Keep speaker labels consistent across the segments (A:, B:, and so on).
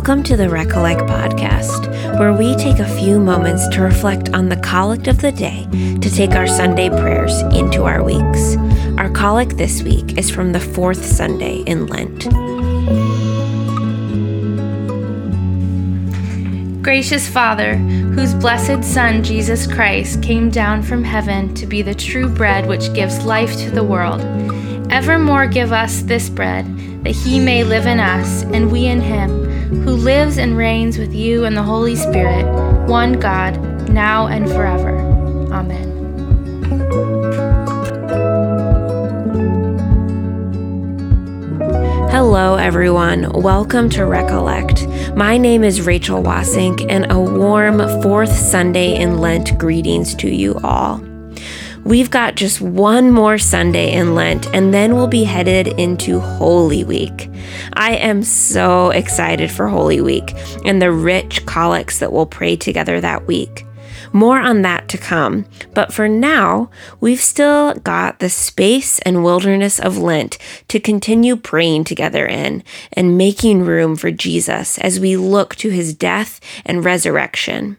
A: Welcome to the Recollect podcast, where we take a few moments to reflect on the collect of the day to take our Sunday prayers into our weeks. Our collect this week is from the fourth Sunday in Lent.
B: Gracious Father, whose blessed Son Jesus Christ came down from heaven to be the true bread which gives life to the world, evermore give us this bread, that he may live in us and we in him who lives and reigns with you and the Holy Spirit, one God, now and forever. Amen.
A: Hello, everyone. Welcome to Recollect. My name is Rachel Wasink, and a warm fourth Sunday in Lent greetings to you all. We've got just one more Sunday in Lent, and then we'll be headed into Holy Week. I am so excited for Holy Week and the rich collects that we'll pray together that week. More on that to come, but for now, we've still got the space and wilderness of Lent to continue praying together in and making room for Jesus as we look to his death and resurrection.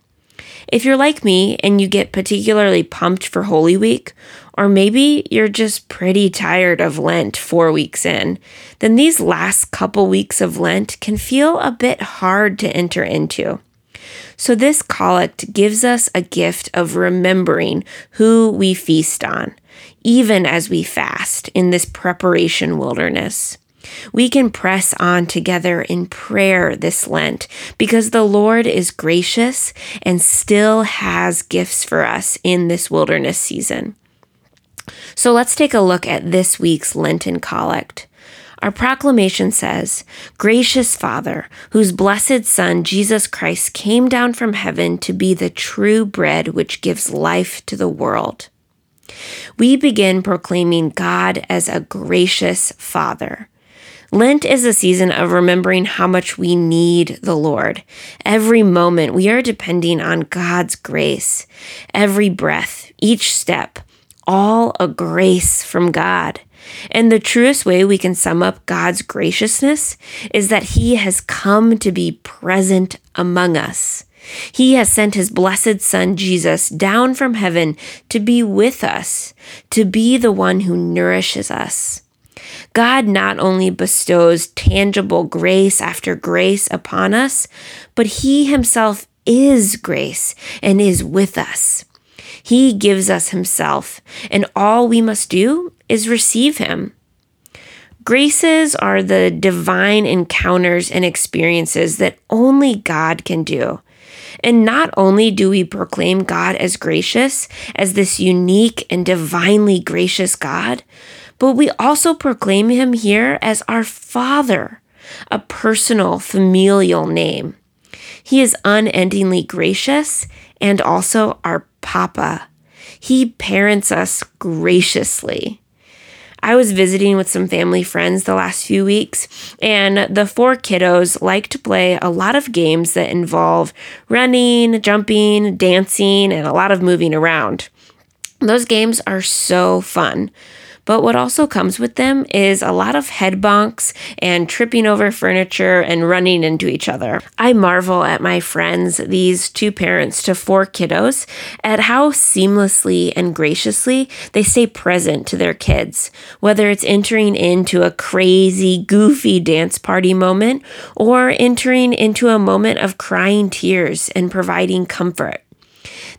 A: If you're like me and you get particularly pumped for Holy Week, or maybe you're just pretty tired of Lent four weeks in, then these last couple weeks of Lent can feel a bit hard to enter into. So, this collect gives us a gift of remembering who we feast on, even as we fast in this preparation wilderness. We can press on together in prayer this Lent because the Lord is gracious and still has gifts for us in this wilderness season. So let's take a look at this week's Lenten Collect. Our proclamation says, Gracious Father, whose blessed Son, Jesus Christ, came down from heaven to be the true bread which gives life to the world. We begin proclaiming God as a gracious Father. Lent is a season of remembering how much we need the Lord. Every moment we are depending on God's grace. Every breath, each step, all a grace from God. And the truest way we can sum up God's graciousness is that He has come to be present among us. He has sent his blessed Son, Jesus, down from heaven to be with us, to be the one who nourishes us. God not only bestows tangible grace after grace upon us, but He Himself is grace and is with us. He gives us Himself, and all we must do is receive Him. Graces are the divine encounters and experiences that only God can do. And not only do we proclaim God as gracious, as this unique and divinely gracious God, but we also proclaim him here as our Father, a personal, familial name. He is unendingly gracious and also our Papa. He parents us graciously. I was visiting with some family friends the last few weeks, and the four kiddos like to play a lot of games that involve running, jumping, dancing, and a lot of moving around. Those games are so fun. But what also comes with them is a lot of head bonks and tripping over furniture and running into each other. I marvel at my friends, these two parents to four kiddos, at how seamlessly and graciously they stay present to their kids, whether it's entering into a crazy, goofy dance party moment or entering into a moment of crying tears and providing comfort.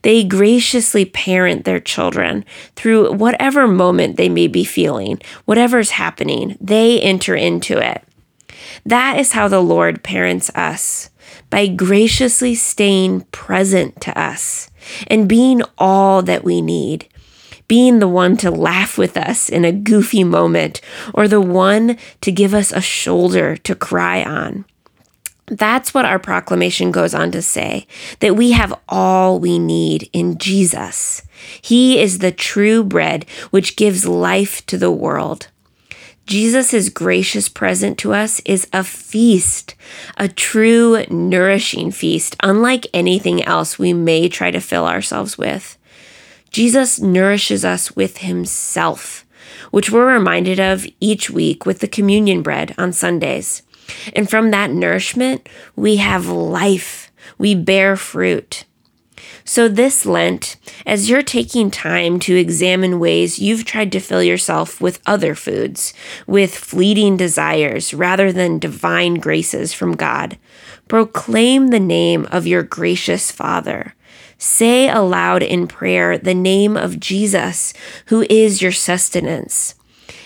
A: They graciously parent their children through whatever moment they may be feeling, whatever's happening, they enter into it. That is how the Lord parents us by graciously staying present to us and being all that we need. Being the one to laugh with us in a goofy moment, or the one to give us a shoulder to cry on. That's what our proclamation goes on to say that we have all we need in Jesus. He is the true bread which gives life to the world. Jesus' gracious present to us is a feast, a true nourishing feast, unlike anything else we may try to fill ourselves with. Jesus nourishes us with himself, which we're reminded of each week with the communion bread on Sundays. And from that nourishment, we have life, we bear fruit. So, this Lent, as you're taking time to examine ways you've tried to fill yourself with other foods, with fleeting desires rather than divine graces from God, proclaim the name of your gracious Father. Say aloud in prayer the name of Jesus, who is your sustenance.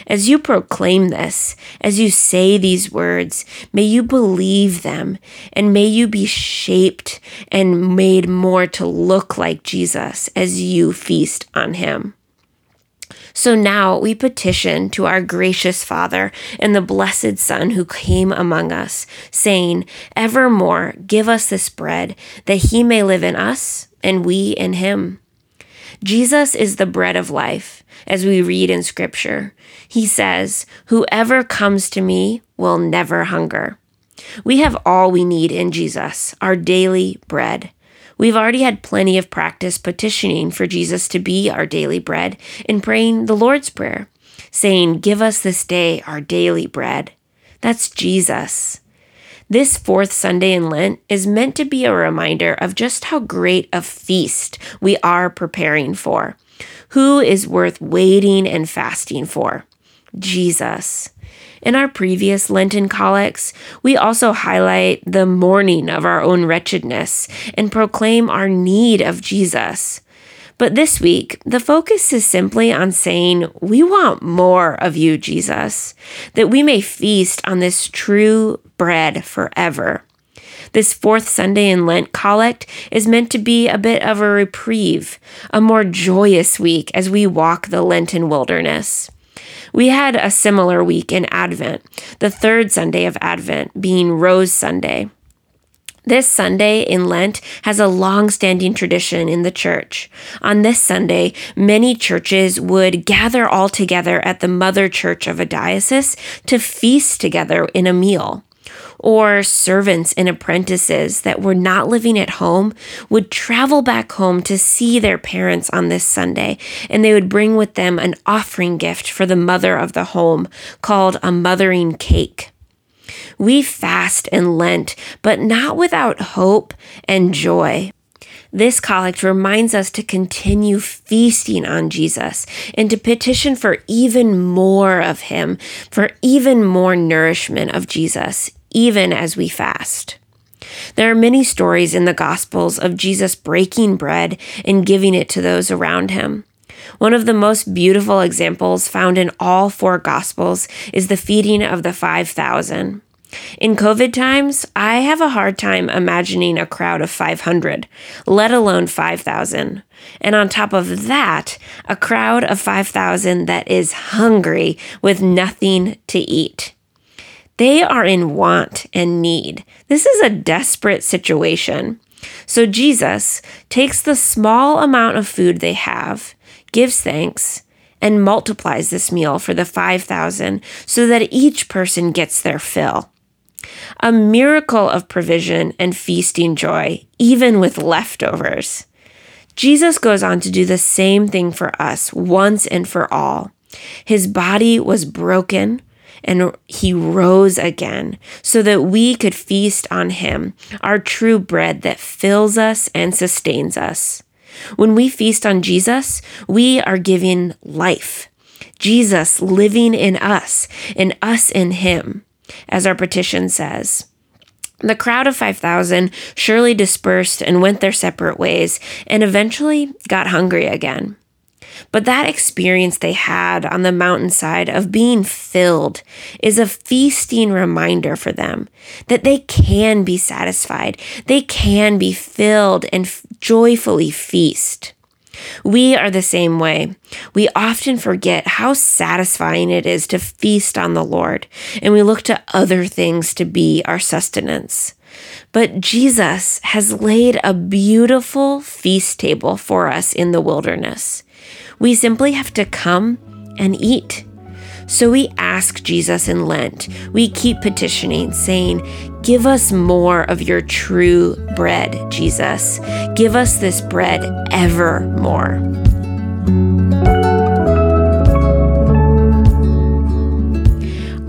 A: As you proclaim this, as you say these words, may you believe them and may you be shaped and made more to look like Jesus as you feast on him. So now we petition to our gracious Father and the blessed Son who came among us, saying, Evermore give us this bread, that he may live in us and we in him. Jesus is the bread of life, as we read in Scripture. He says, Whoever comes to me will never hunger. We have all we need in Jesus, our daily bread. We've already had plenty of practice petitioning for Jesus to be our daily bread and praying the Lord's Prayer, saying, Give us this day our daily bread. That's Jesus. This fourth Sunday in Lent is meant to be a reminder of just how great a feast we are preparing for. Who is worth waiting and fasting for? Jesus. In our previous Lenten collects, we also highlight the mourning of our own wretchedness and proclaim our need of Jesus. But this week, the focus is simply on saying, We want more of you, Jesus, that we may feast on this true bread forever. This fourth Sunday in Lent collect is meant to be a bit of a reprieve, a more joyous week as we walk the Lenten wilderness. We had a similar week in Advent, the third Sunday of Advent being Rose Sunday. This Sunday in Lent has a long standing tradition in the church. On this Sunday, many churches would gather all together at the mother church of a diocese to feast together in a meal. Or servants and apprentices that were not living at home would travel back home to see their parents on this Sunday, and they would bring with them an offering gift for the mother of the home called a mothering cake. We fast and Lent, but not without hope and joy. This collect reminds us to continue feasting on Jesus and to petition for even more of Him, for even more nourishment of Jesus, even as we fast. There are many stories in the Gospels of Jesus breaking bread and giving it to those around him. One of the most beautiful examples found in all four Gospels is the feeding of the 5,000. In COVID times, I have a hard time imagining a crowd of 500, let alone 5,000. And on top of that, a crowd of 5,000 that is hungry with nothing to eat. They are in want and need. This is a desperate situation. So Jesus takes the small amount of food they have, gives thanks, and multiplies this meal for the 5,000 so that each person gets their fill a miracle of provision and feasting joy, even with leftovers. Jesus goes on to do the same thing for us once and for all. His body was broken and he rose again so that we could feast on him, our true bread that fills us and sustains us. When we feast on Jesus, we are giving life. Jesus living in us and us in him as our petition says. The crowd of 5,000 surely dispersed and went their separate ways and eventually got hungry again. But that experience they had on the mountainside of being filled is a feasting reminder for them that they can be satisfied, they can be filled and joyfully feast. We are the same way. We often forget how satisfying it is to feast on the Lord, and we look to other things to be our sustenance. But Jesus has laid a beautiful feast table for us in the wilderness. We simply have to come and eat. So we ask Jesus in Lent. We keep petitioning, saying, Give us more of your true bread, Jesus. Give us this bread evermore.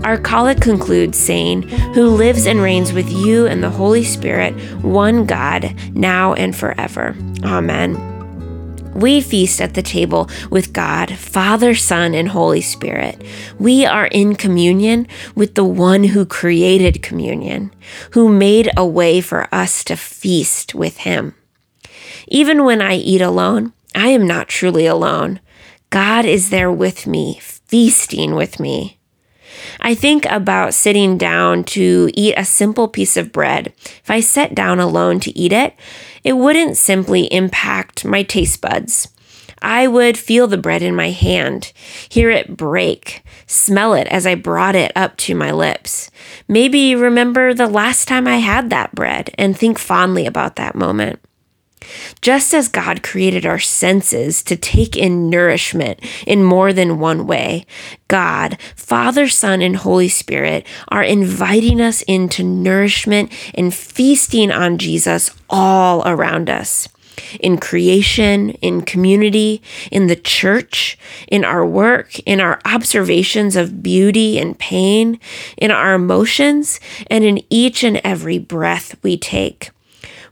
A: Our collect concludes saying, Who lives and reigns with you and the Holy Spirit, one God, now and forever. Amen. We feast at the table with God, Father, Son, and Holy Spirit. We are in communion with the one who created communion, who made a way for us to feast with him. Even when I eat alone, I am not truly alone. God is there with me, feasting with me. I think about sitting down to eat a simple piece of bread. If I sat down alone to eat it, it wouldn't simply impact my taste buds. I would feel the bread in my hand, hear it break, smell it as I brought it up to my lips. Maybe remember the last time I had that bread and think fondly about that moment. Just as God created our senses to take in nourishment in more than one way, God, Father, Son, and Holy Spirit are inviting us into nourishment and feasting on Jesus all around us. In creation, in community, in the church, in our work, in our observations of beauty and pain, in our emotions, and in each and every breath we take.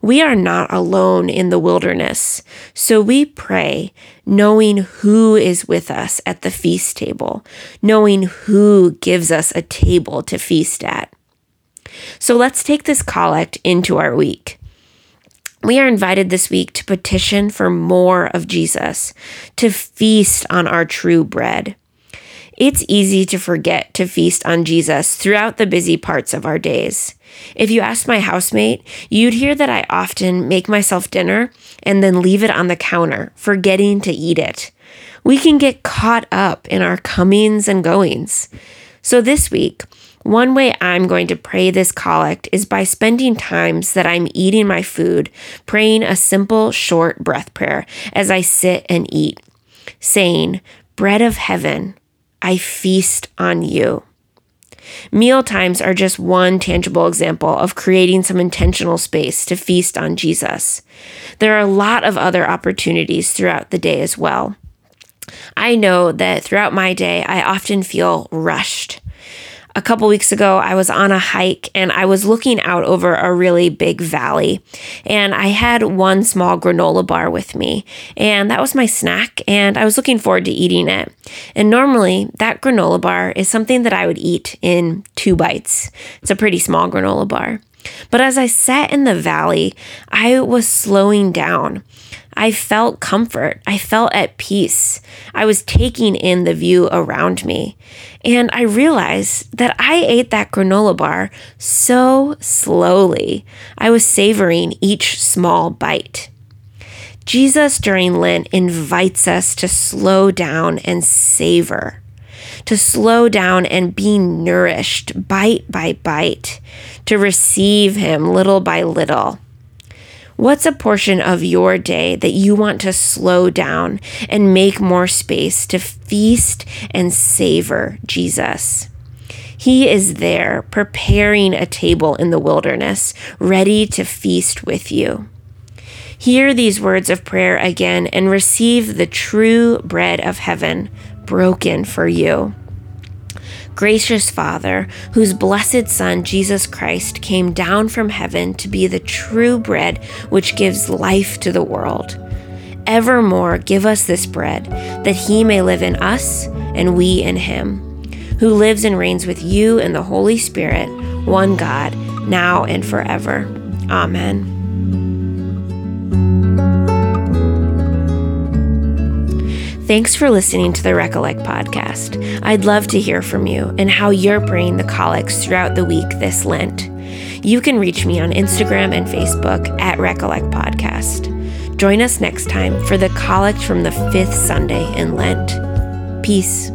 A: We are not alone in the wilderness. So we pray knowing who is with us at the feast table, knowing who gives us a table to feast at. So let's take this collect into our week. We are invited this week to petition for more of Jesus, to feast on our true bread. It's easy to forget to feast on Jesus throughout the busy parts of our days. If you ask my housemate, you'd hear that I often make myself dinner and then leave it on the counter, forgetting to eat it. We can get caught up in our comings and goings. So this week, one way I'm going to pray this collect is by spending times that I'm eating my food, praying a simple, short breath prayer as I sit and eat, saying, Bread of heaven, I feast on you. Meal times are just one tangible example of creating some intentional space to feast on Jesus. There are a lot of other opportunities throughout the day as well. I know that throughout my day, I often feel rushed a couple weeks ago, I was on a hike and I was looking out over a really big valley. And I had one small granola bar with me, and that was my snack. And I was looking forward to eating it. And normally, that granola bar is something that I would eat in two bites. It's a pretty small granola bar. But as I sat in the valley, I was slowing down. I felt comfort. I felt at peace. I was taking in the view around me. And I realized that I ate that granola bar so slowly. I was savoring each small bite. Jesus during Lent invites us to slow down and savor, to slow down and be nourished bite by bite, to receive Him little by little. What's a portion of your day that you want to slow down and make more space to feast and savor Jesus? He is there preparing a table in the wilderness, ready to feast with you. Hear these words of prayer again and receive the true bread of heaven broken for you. Gracious Father, whose blessed Son, Jesus Christ, came down from heaven to be the true bread which gives life to the world. Evermore give us this bread, that he may live in us and we in him, who lives and reigns with you in the Holy Spirit, one God, now and forever. Amen. Thanks for listening to the Recollect podcast. I'd love to hear from you and how you're praying the collects throughout the week this Lent. You can reach me on Instagram and Facebook at Recollect Podcast. Join us next time for the collect from the fifth Sunday in Lent. Peace.